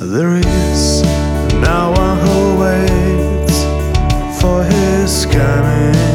There is now one who waits for his coming.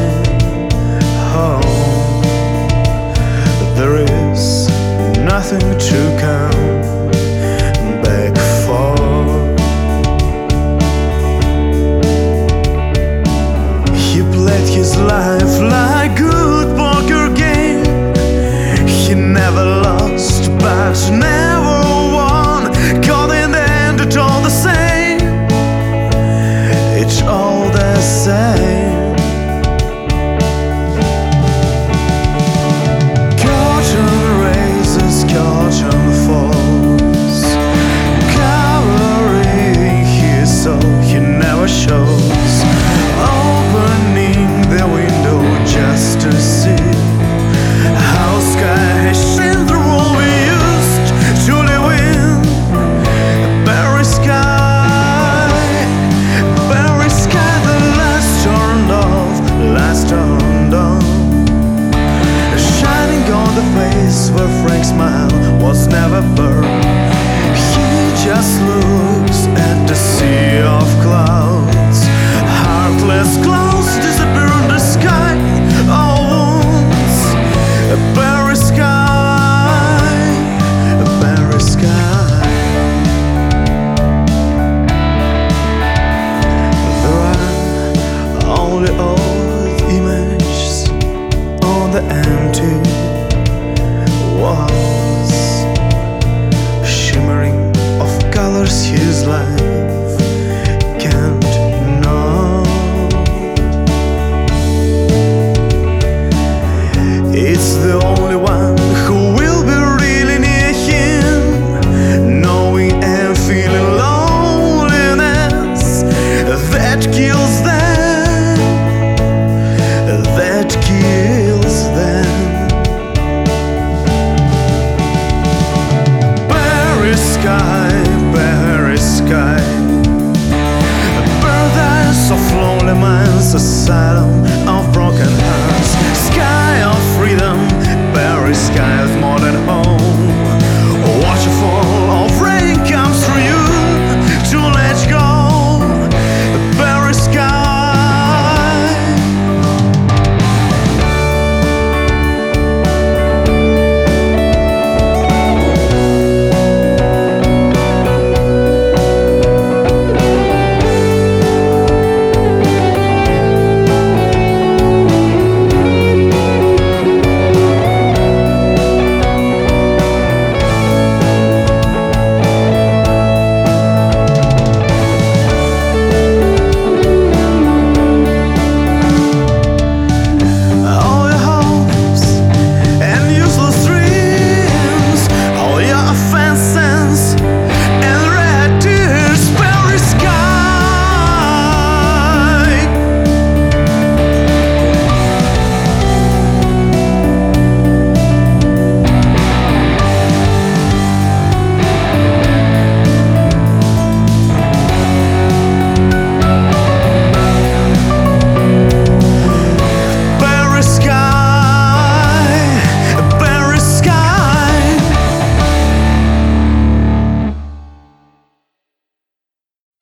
was never burned. He just looks at the sea of clouds. Heartless clouds disappear in the sky. All wounds, a Paris sky, a Paris sky. There are only old images on the end. has more than home.